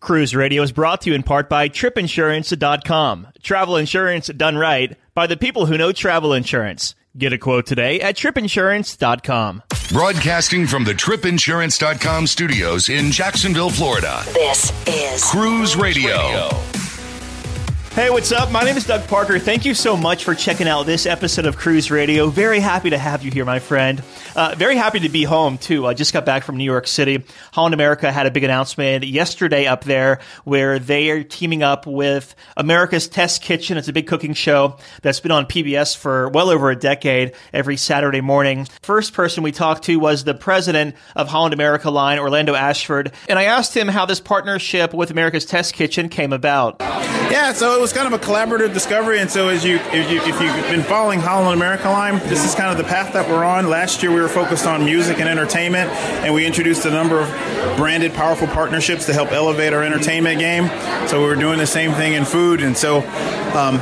Cruise Radio is brought to you in part by tripinsurance.com. Travel insurance done right by the people who know travel insurance. Get a quote today at tripinsurance.com. Broadcasting from the tripinsurance.com studios in Jacksonville, Florida. This is Cruise Radio. Hey, what's up? My name is Doug Parker. Thank you so much for checking out this episode of Cruise Radio. Very happy to have you here, my friend. Uh, very happy to be home, too. I just got back from New York City. Holland America had a big announcement yesterday up there where they are teaming up with America's Test Kitchen. It's a big cooking show that's been on PBS for well over a decade every Saturday morning. First person we talked to was the president of Holland America line, Orlando Ashford. And I asked him how this partnership with America's Test Kitchen came about. Yeah, so it was kind of a collaborative discovery, and so as you if, you, if you've been following Holland America Line, this is kind of the path that we're on. Last year we were focused on music and entertainment, and we introduced a number of branded, powerful partnerships to help elevate our entertainment game. So we were doing the same thing in food, and so. Um,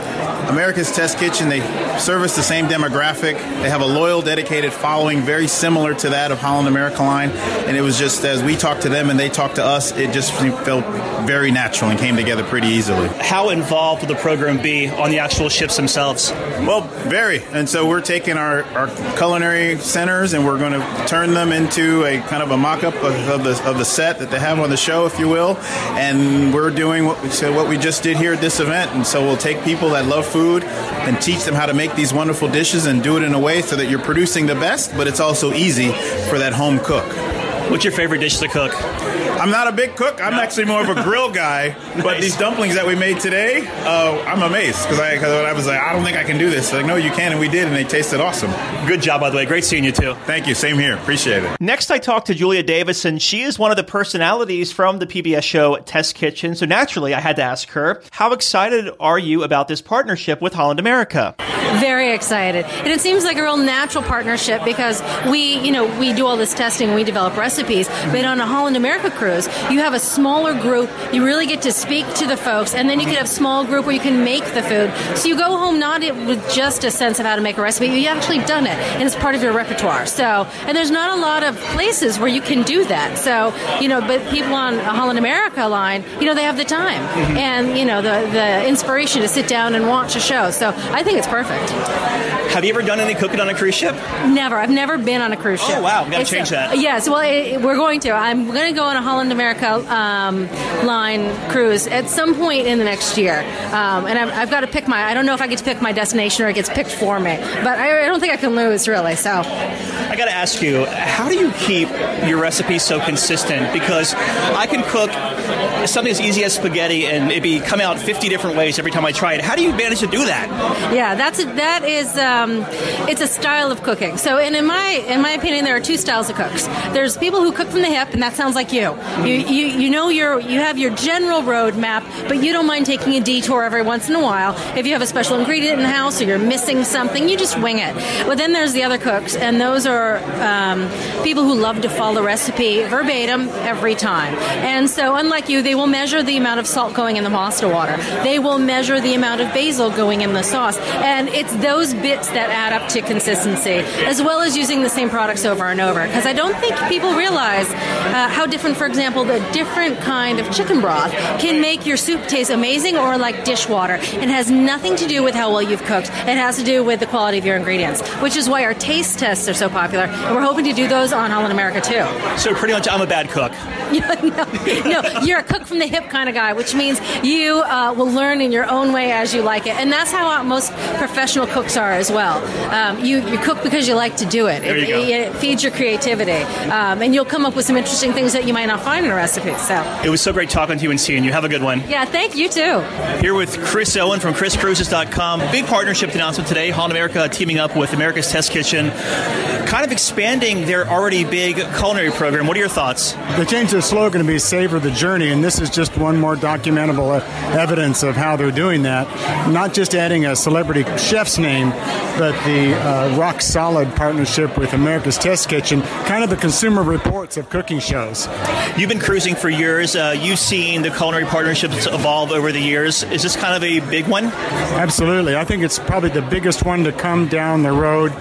America's Test Kitchen, they service the same demographic. They have a loyal, dedicated following, very similar to that of Holland America Line. And it was just as we talked to them and they talked to us, it just felt very natural and came together pretty easily. How involved will the program be on the actual ships themselves? Well, very. And so we're taking our, our culinary centers and we're going to turn them into a kind of a mock up of, of, the, of the set that they have on the show, if you will. And we're doing what we, so what we just did here at this event. And so we'll take people that love food and teach them how to make these wonderful dishes and do it in a way so that you're producing the best, but it's also easy for that home cook. What's your favorite dish to cook? I'm not a big cook. I'm actually more of a grill guy. But these dumplings that we made today, uh, I'm amazed because I, cause I was like, I don't think I can do this. They're like, no, you can, and we did, and they tasted awesome. Good job, by the way. Great seeing you, too. Thank you. Same here. Appreciate it. Next, I talked to Julia Davison. She is one of the personalities from the PBS show Test Kitchen. So naturally, I had to ask her, how excited are you about this partnership with Holland America? Very excited. And it seems like a real natural partnership because we, you know, we do all this testing, we develop recipes, but on a Holland America cruise, you have a smaller group, you really get to speak to the folks, and then you can have a small group where you can make the food. So you go home not with just a sense of how to make a recipe, you've actually done it, and it's part of your repertoire. So, and there's not a lot of places where you can do that. So, you know, but people on a Holland America line, you know, they have the time mm-hmm. and, you know, the, the inspiration to sit down and watch a show. So I think it's perfect. Have you ever done any cooking on a cruise ship? Never. I've never been on a cruise ship. Oh, wow. We gotta change a- that. Yes. Well, it, we're going to. I'm going to go on a Holland America um, line cruise at some point in the next year. Um, and I've, I've got to pick my. I don't know if I get to pick my destination or it gets picked for me. But I, I don't think I can lose really. So I got to ask you, how do you keep your recipes so consistent? Because I can cook something as easy as spaghetti and it be come out 50 different ways every time I try it. How do you manage to do that? yeah, that's a, that is um, it's a style of cooking. So, and in my in my opinion, there are two styles of cooks. There's people who cook from the hip, and that sounds like you. You you, you know your you have your general roadmap, but you don't mind taking a detour every once in a while. If you have a special ingredient in the house or you're missing something, you just wing it. But then there's the other cooks, and those are um, people who love to follow the recipe verbatim every time. And so, unlike you, they will measure the amount of salt going in the pasta water. They will measure the amount of basil going in the sauce, and it's those bits that add up to consistency, as well as using the same products over and over. Because I don't think people realize uh, how different, for example, the different kind of chicken broth can make your soup taste amazing or like dishwater. It has nothing to do with how well you've cooked. It has to do with the quality of your ingredients, which is why our taste tests are so popular. And we're hoping to do those on Holland America too. So pretty much I'm a bad cook. no, no, you're a cook from the hip kind of guy, which means you uh, will learn in your own way as you like it, and that's how most professional cooks are as well. Um, you, you cook because you like to do it. There you it, go. it- it feeds your creativity, um, and you'll come up with some interesting things that you might not find in a recipe. So, It was so great talking to you and seeing you. Have a good one. yeah, thank you too. Here with Chris Owen from ChrisCruises.com. Big partnership announcement today. Holland America teaming up with America's Test Kitchen. Kind of expanding their already big culinary program. What are your thoughts? They changed their slogan to be Savor the Journey, and this is just one more documentable evidence of how they're doing that. Not just adding a celebrity chef's name, but the uh, rock solid partnership with America's Test Kitchen, kind of the consumer reports of cooking shows. You've been cruising for years. Uh, you've seen the culinary partnerships evolve over the years. Is this kind of a big one? Absolutely. I think it's probably the biggest one to come down the road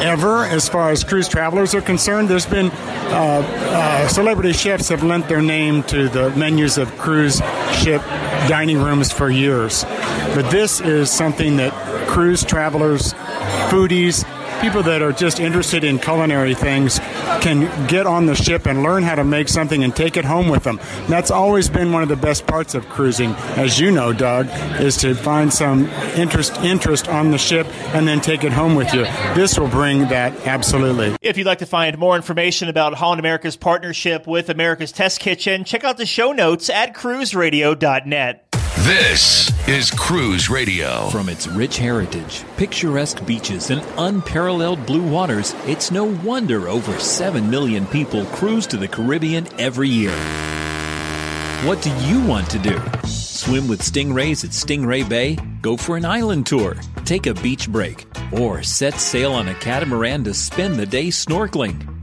ever as far as cruise travelers are concerned. There's been uh, uh, celebrity chefs have lent their name to the menus of cruise ship dining rooms for years. But this is something that cruise travelers, foodies, people that are just interested in culinary things can get on the ship and learn how to make something and take it home with them. That's always been one of the best parts of cruising, as you know, Doug, is to find some interest interest on the ship and then take it home with you. This will bring that absolutely. If you'd like to find more information about Holland America's partnership with America's Test Kitchen, check out the show notes at cruiseradio.net. This is Cruise Radio. From its rich heritage, picturesque beaches, and unparalleled blue waters, it's no wonder over 7 million people cruise to the Caribbean every year. What do you want to do? Swim with stingrays at Stingray Bay? Go for an island tour? Take a beach break? Or set sail on a catamaran to spend the day snorkeling?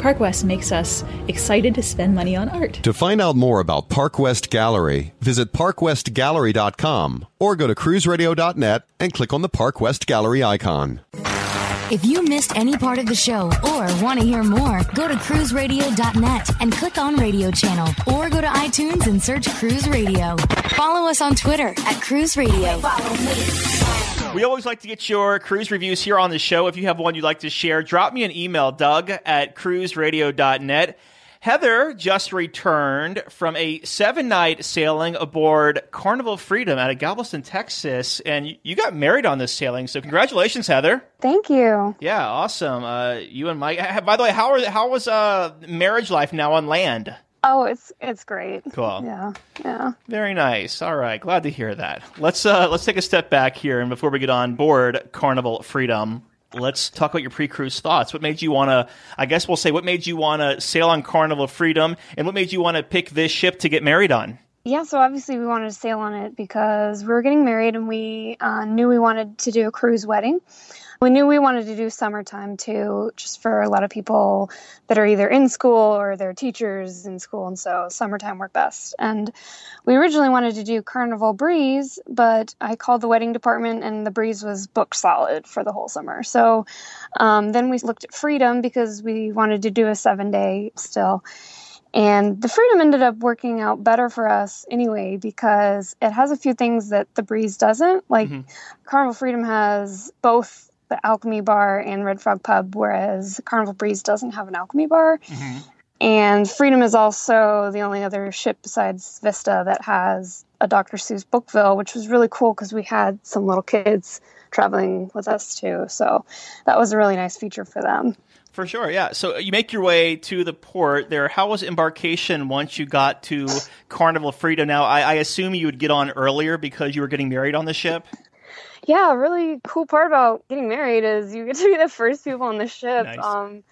Park West makes us excited to spend money on art. To find out more about Park West Gallery, visit parkwestgallery.com or go to cruiseradio.net and click on the Park West Gallery icon. If you missed any part of the show or want to hear more, go to cruiseradio.net and click on radio channel or go to iTunes and search Cruise Radio. Follow us on Twitter at Cruise Radio. We always like to get your cruise reviews here on the show. If you have one you'd like to share, drop me an email, Doug at cruiseradio.net. Heather just returned from a seven night sailing aboard Carnival Freedom out of Galveston, Texas, and you got married on this sailing. So, congratulations, Heather. Thank you. Yeah, awesome. Uh, you and Mike. By the way, how are how was uh, marriage life now on land? Oh, it's it's great. Cool. Yeah, yeah. Very nice. All right, glad to hear that. Let's uh, let's take a step back here, and before we get on board Carnival Freedom, let's talk about your pre-cruise thoughts. What made you want to? I guess we'll say what made you want to sail on Carnival Freedom, and what made you want to pick this ship to get married on. Yeah, so obviously we wanted to sail on it because we were getting married, and we uh, knew we wanted to do a cruise wedding. We knew we wanted to do summertime too, just for a lot of people that are either in school or they're teachers in school, and so summertime worked best. And we originally wanted to do Carnival Breeze, but I called the wedding department and the Breeze was booked solid for the whole summer. So um, then we looked at Freedom because we wanted to do a seven day still. And the Freedom ended up working out better for us anyway because it has a few things that the Breeze doesn't. Like mm-hmm. Carnival Freedom has both the Alchemy Bar and Red Frog Pub, whereas Carnival Breeze doesn't have an Alchemy Bar. Mm-hmm. And Freedom is also the only other ship besides Vista that has a Dr. Seuss Bookville, which was really cool because we had some little kids traveling with us too. So that was a really nice feature for them. For sure, yeah. So you make your way to the port there. How was embarkation once you got to Carnival Freedom? Now, I, I assume you would get on earlier because you were getting married on the ship yeah, really cool part about getting married is you get to be the first people on the ship. Nice. Um,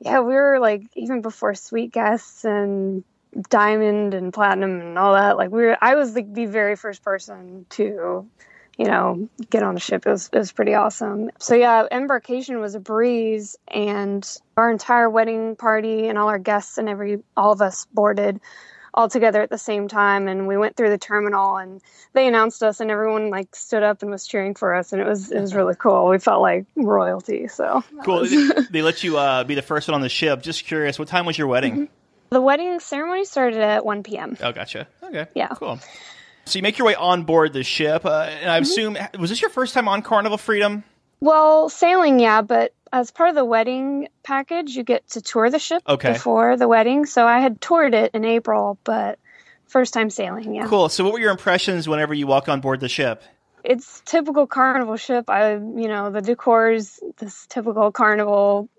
yeah, we were like even before Suite Guests and Diamond and Platinum and all that. Like we were, I was like the very first person to, you know, get on a ship. It was it was pretty awesome. So yeah, embarkation was a breeze, and our entire wedding party and all our guests and every all of us boarded all together at the same time and we went through the terminal and they announced us and everyone like stood up and was cheering for us and it was it was really cool we felt like royalty so Cool. they let you uh, be the first one on the ship. Just curious, what time was your wedding? the wedding ceremony started at 1 p.m Oh, gotcha. Okay. Yeah. Cool. So you make your way on board the ship, uh, and Mm-hmm. I assume was this your first time on Carnival Freedom? Well sailing yeah but as part of the wedding package you get to tour the ship Okay. before the wedding so i had toured it in april but first time sailing yeah Cool. So what were your impressions whenever you walk on board the ship? it's typical carnival ship. I, you know, the decor is this typical carnival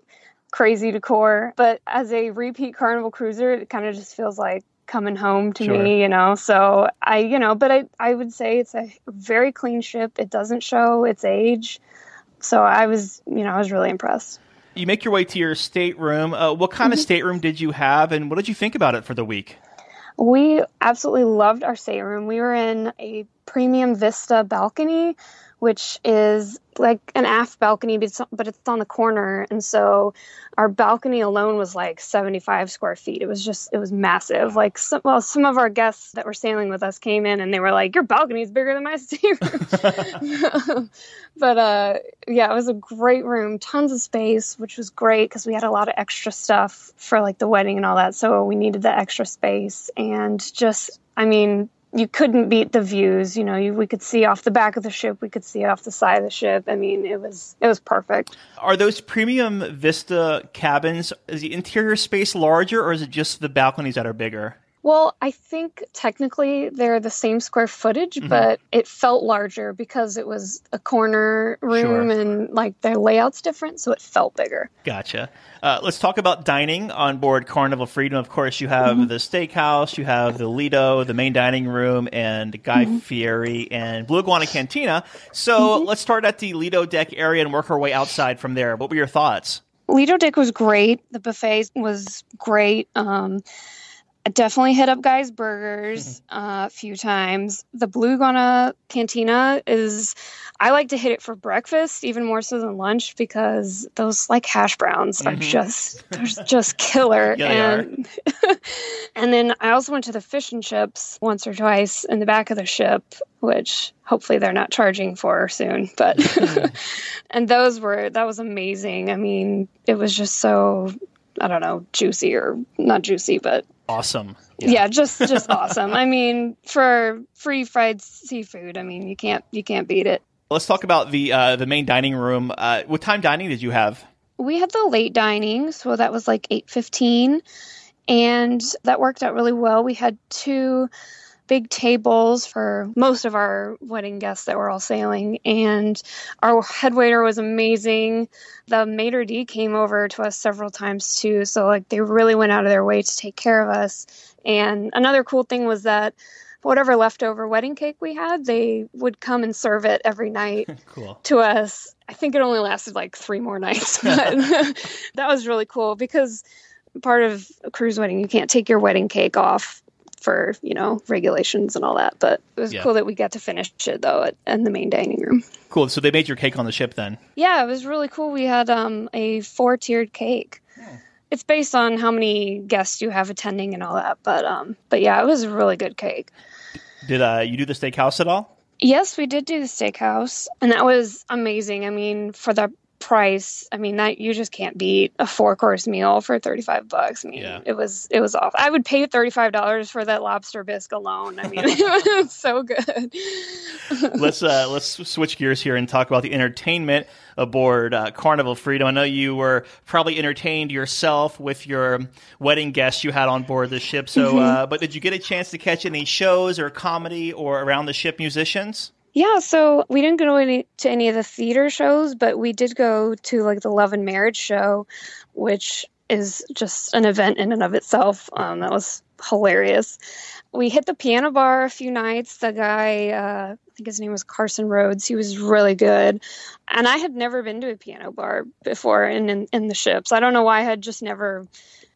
crazy decor. But as a repeat carnival cruiser, it kind of just feels like coming home to Sure. me, you know. So I, you know, but I, I would say it's a very clean ship. It doesn't show its age. So I was, you know, I was really impressed. You make your way to your stateroom. Uh, what kind of Mm-hmm. stateroom did you have, and what did you think about it for the week? We absolutely loved our stateroom. We were in a premium vista balcony, which is like an aft balcony, but it's, on the corner. And so our balcony alone was like 75 square feet. It was just, it was massive. Like, some, well, some of our guests that were sailing with us came in and they were like, Your balcony is bigger than my stateroom. but uh, yeah, it was a great room, tons of space, which was great because we had a lot of extra stuff for like the wedding and all that. So we needed the extra space and just, I mean, you couldn't beat the views. You know, you, we could see off the back of the ship, we could see off the side of the ship. I mean, it was it was perfect. Are those premium Vista cabins? Is the interior space larger, or is it just the balconies that are bigger? Well, I think technically they're the same square footage, Mhm. but it felt larger because it was a corner room Sure. and like their layout's different, so it felt bigger. Gotcha. Uh, let's talk about dining on board Carnival Freedom. Of course, you have Mhm. the steakhouse, you have the Lido, the main dining room, and Guy Mhm. Fieri and Blue Iguana Cantina. So Mm-hmm. let's start at the Lido deck area and work our way outside from there. What were your thoughts? Lido Deck was great. The buffet was great. Um, I definitely hit up Guy's Burgers uh, a few times. The Blue Iguana Cantina is, I like to hit it for breakfast even more so than lunch because those like hash browns are Mhm. just, they're just killer. Yeah, and and then I also went to the fish and chips once or twice in the back of the ship, which hopefully they're not charging for soon. But and those were that was amazing. I mean, it was just so I don't know, juicy or not juicy, but Awesome. yeah, just just awesome. I mean, for free fried seafood, I mean, you can't you can't beat it. Let's talk about the uh, the main dining room. Uh, what time dining did you have? we had the late dining so that was like 8.15 and that worked out really well we had two big tables for most of our wedding guests that were all sailing and our head waiter was amazing the maitre d came over to us several times too so like they really went out of their way to take care of us and another cool thing was that whatever leftover wedding cake we had they would come and serve it every night Cool. to us. I think it only lasted like three more nights, but that was really cool because part of a cruise wedding, you can't take your wedding cake off for you know regulations and all that. But it was Yeah. cool that we got to finish it though at, in the main dining room. Cool. So they made your cake on the ship then. Yeah, it was really cool. We had um, a four tiered cake. It's based on how many guests you have attending and all that, but um, but yeah, it was a really good cake. Did uh, you do the steakhouse at all? Yes, we did do the steakhouse, and that was amazing. I mean, for the price, I mean that you just can't beat a four course meal for thirty five bucks. I mean, it was it was off. I would pay thirty five dollars for that lobster bisque alone. I mean, it was so good. let's uh, let's switch gears here and talk about the entertainment aboard uh, Carnival Freedom. I know you were probably entertained yourself with your wedding guests you had on board the ship. So, Mhm. uh, but did you get a chance to catch any shows or comedy or around the ship musicians? Yeah, so we didn't go to any, to any of the theater shows, but we did go to like the Love and Marriage show, which is just an event in and of itself. Um, that was hilarious. We hit the piano bar a few nights. The guy, uh, I think his name was Carson Rhodes, he was really good. And I had never been to a piano bar before in, in, in the ships. I don't know why I had just never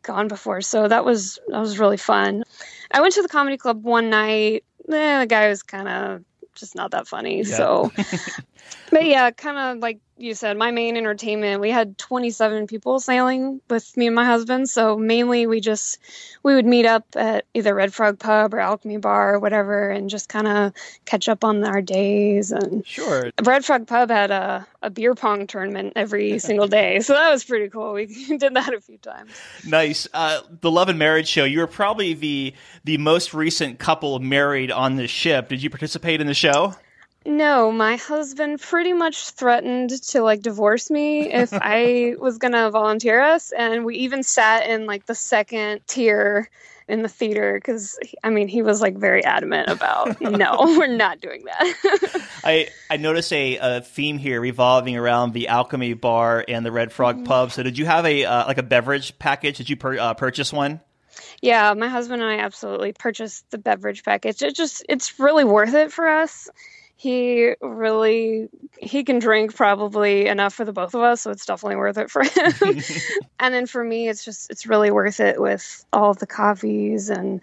gone before. So that was that was really fun. I went to the comedy club one night. Eh, the guy was kind of just not that funny. Yeah. So But yeah, kind of like you said, my main entertainment, we had 27 people sailing with me and my husband. So mainly we just, we would meet up at either Red Frog Pub or Alchemy Bar or whatever and just kind of catch up on our days. And sure. Red Frog Pub had a, a beer pong tournament every single day. So that was pretty cool. We did that a few times. Nice. Uh, the Love and Marriage show, you were probably the, the most recent couple married on the ship. Did you participate in the show? No, my husband pretty much threatened to like divorce me if I was gonna volunteer us, and we even sat in like the second tier in the theater because I mean he was like very adamant about no, we're not doing that. I I notice a, a, theme here revolving around the Alchemy Bar and the Red Frog mm-hmm. Pub. So did you have a uh, like a beverage package? Did you per, uh, purchase one? Yeah, my husband and I absolutely purchased the beverage package. It just it's really worth it for us he really he can drink probably enough for the both of us so it's definitely worth it for him. And then for me it's just it's really worth it with all the coffees and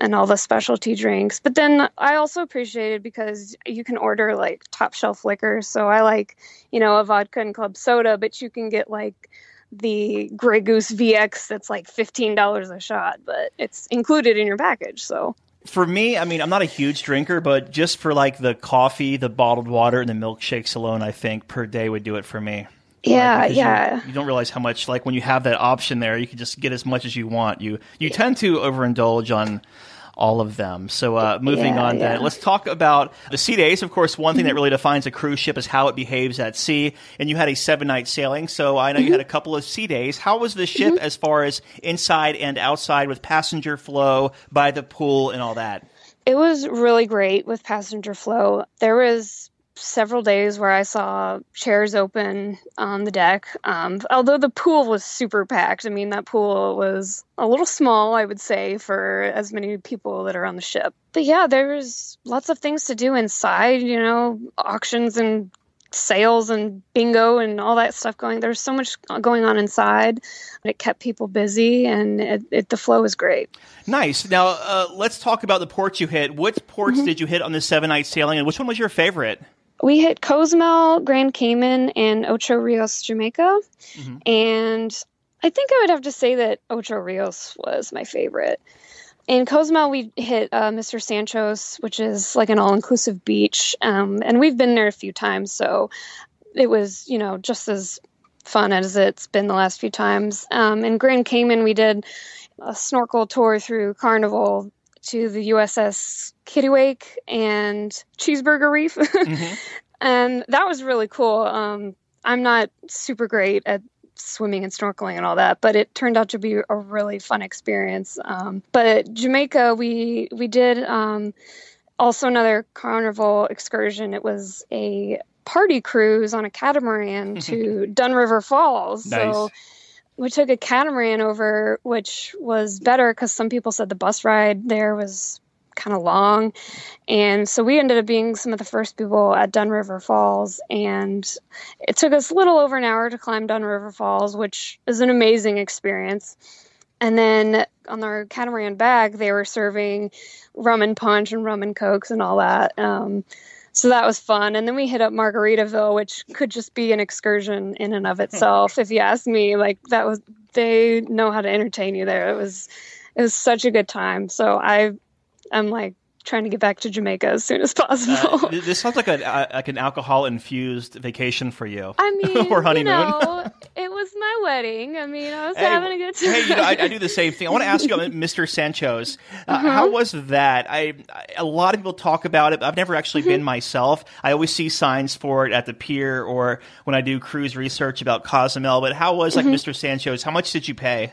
and all the specialty drinks. But then i also appreciate it because you can order like top shelf liquor. So i like you know a vodka and club soda but you can get like the Grey Goose VX that's like $15 a shot, but it's included in your package. So for me, I mean, I'm not a huge drinker, but just for like the coffee, the bottled water, and the milkshakes alone, I think per day would do it for me. Yeah, right? yeah. You, you, don't realize how much, like, when you have that option there, you can just get as much as you want. You you tend to overindulge on all of them. So uh, moving yeah, on, yeah. then let's talk about the sea days. Of course, one thing that mm-hmm. really defines a cruise ship is how it behaves at sea. And you had a seven night sailing, so I know mm-hmm. you had a couple of sea days. How was the ship mm-hmm. as far as inside and outside with passenger flow by the pool and all that? It was really great with passenger flow. There was several days where I saw chairs open on the deck. Um, although the pool was super packed. I mean, that pool was a little small, I would say, for as many people that are on the ship. But yeah, there's lots of things to do inside, you know, auctions and sales and bingo and all that stuff going. There's so much going on inside. It kept people busy, and it, it, the flow was great. Nice. Now uh, let's talk about the ports you hit. Which ports mm-hmm. did you hit on this seven night sailing, and which one was your favorite? We hit Cozumel, Grand Cayman, and Ocho Rios, Jamaica. Mm-hmm. And I think I would have to say that Ocho Rios was my favorite. In Cozumel, we hit uh, Mr. Sancho's, which is like an all inclusive beach. Um, and we've been there a few times. So it was, you know, just as fun as it's been the last few times. Um, in Grand Cayman, we did a snorkel tour through Carnival to the USS Kittiwake and Cheeseburger Reef. mm-hmm. And that was really cool. Um, I'm not super great at swimming and snorkeling and all that, but it turned out to be a really fun experience. Um, but Jamaica, we we did um, also another carnival excursion. It was a party cruise on a catamaran to Dunn River Falls. Nice. So we took a catamaran over, which was better because some people said the bus ride there was kind of long. And so we ended up being some of the first people at Dunn River Falls. And it took us a little over an hour to climb Dunn River Falls, which is an amazing experience. And then on our catamaran back, they were serving rum and punch and rum and cokes and all that. Um, so that was fun. And then we hit up Margaritaville, which could just be an excursion in and of itself. if you ask me, like that was, they know how to entertain you there. It was, it was such a good time. So I, I'm like trying to get back to Jamaica as soon as possible. Uh, this sounds like a like an alcohol infused vacation for you. I mean, or honeymoon. You know, it was my wedding. I mean, I was hey, having a good time. Hey, you know, I, I, do the same thing. I want to ask you about Mr. Sancho's. Uh, uh-huh. How was that? I, I, a lot of people talk about it. I've never actually mm-hmm. been myself. I always see signs for it at the pier or when I do cruise research about Cozumel. But how was like mm-hmm. Mr. Sancho's? How much did you pay?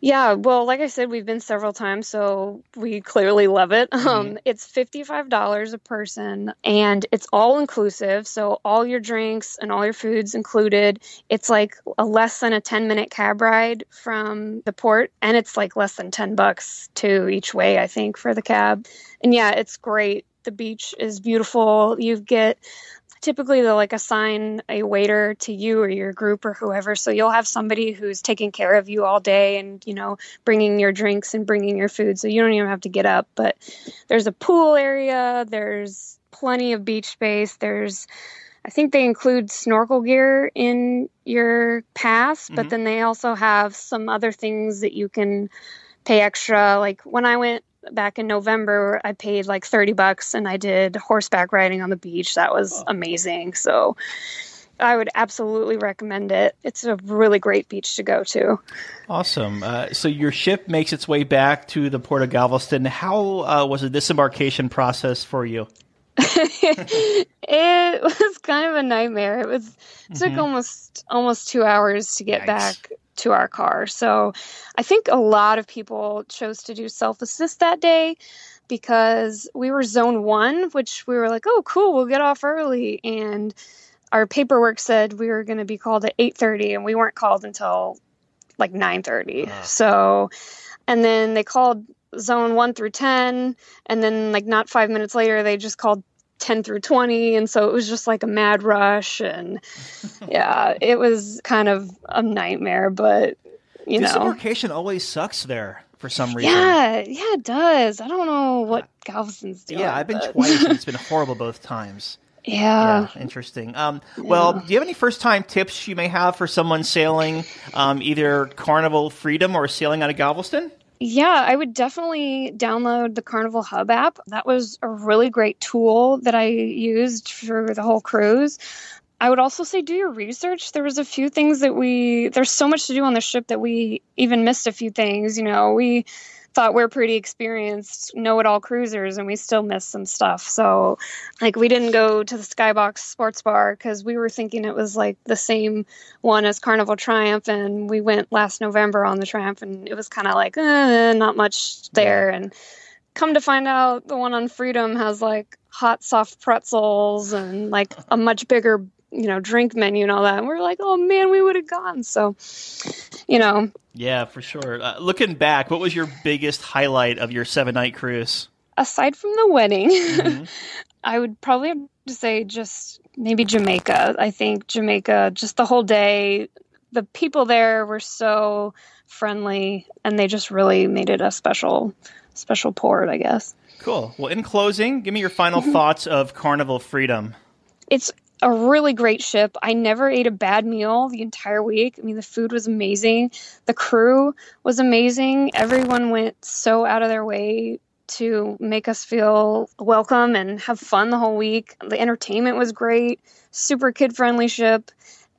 Yeah, well, like I said, we've been several times, so we clearly love it. Mm-hmm. Um, it's $55 a person and it's all inclusive. So, all your drinks and all your foods included. It's like a less than a 10 minute cab ride from the port, and it's like less than 10 bucks to each way, I think, for the cab. And yeah, it's great. The beach is beautiful. You get typically they'll like assign a waiter to you or your group or whoever so you'll have somebody who's taking care of you all day and you know bringing your drinks and bringing your food so you don't even have to get up but there's a pool area there's plenty of beach space there's I think they include snorkel gear in your pass, but Mhm. then they also have some other things that you can pay extra. Like when I went back in November, I paid like 30 bucks and I did horseback riding on the beach. That was amazing. So I would absolutely recommend it. It's a really great beach to go to. Awesome. Uh, so your ship makes its way back to the port of Galveston. How uh, was the disembarkation process for you? it was kind of a nightmare. It was it took Mhm. almost almost two hours to get back to our car. So I think a lot of people chose to do self assist that day because we were zone one, which we were like, oh cool, we'll get off early and our paperwork said we were going to be called at 8:30 and we weren't called until like 9:30. Ah. So and then they called zone 1 through 10 and then like not 5 minutes later they just called 10 through 20 and so it was just like a mad rush and yeah it was kind of a nightmare but you know Disembarkation always sucks there for some reason. yeah yeah it does i don't know what galveston's doing Yeah, I've been but- twice and it's been horrible both times. yeah interesting. Um, well, do you have any first time tips you may have for someone sailing um, either Carnival Freedom or sailing out of Galveston? Yeah, I would definitely download the Carnival Hub app. That was a really great tool that I used for the whole cruise. I would also say do your research. There was a few things that we there's so much to do on the ship that we even missed a few things, you know. We thought we're pretty experienced know-it-all cruisers and we still missed some stuff. So, like we didn't go to the Skybox Sports Bar cuz we were thinking it was like the same one as Carnival Triumph and we went last November on the Triumph and it was kind of like eh, not much there and come to find out the one on Freedom has like hot soft pretzels and like a much bigger you know drink menu and all that and we're like oh man we would have gone so you know Yeah, for sure. Uh, looking back, what was your biggest highlight of your seven night cruise? aside from the wedding I would probably have to say just maybe Jamaica. I think Jamaica, just the whole day, the people there were so friendly and they just really made it a special, special port, I guess. Cool. Well, in closing, give me your final thoughts of Carnival Freedom. It's a really great ship. I never ate a bad meal the entire week. I mean, the food was amazing. The crew was amazing. Everyone went so out of their way to make us feel welcome and have fun the whole week. The entertainment was great. Super kid friendly ship.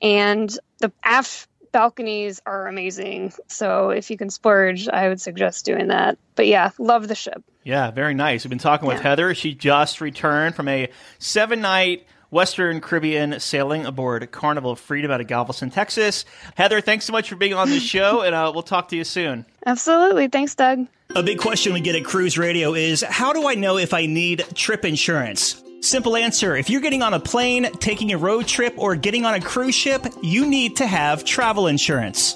And the aft balconies are amazing. So if you can splurge, I would suggest doing that. But yeah, love the ship. Yeah, very nice. We've been talking with Heather. She just returned from a seven night Western Caribbean sailing aboard Carnival Freedom out of Galveston, Texas. Heather, thanks so much for being on the show, and uh, we'll talk to you soon. Absolutely. Thanks, Doug. A big question we get at Cruise Radio is how do I know if I need trip insurance? Simple answer. If you're getting on a plane, taking a road trip, or getting on a cruise ship, you need to have travel insurance.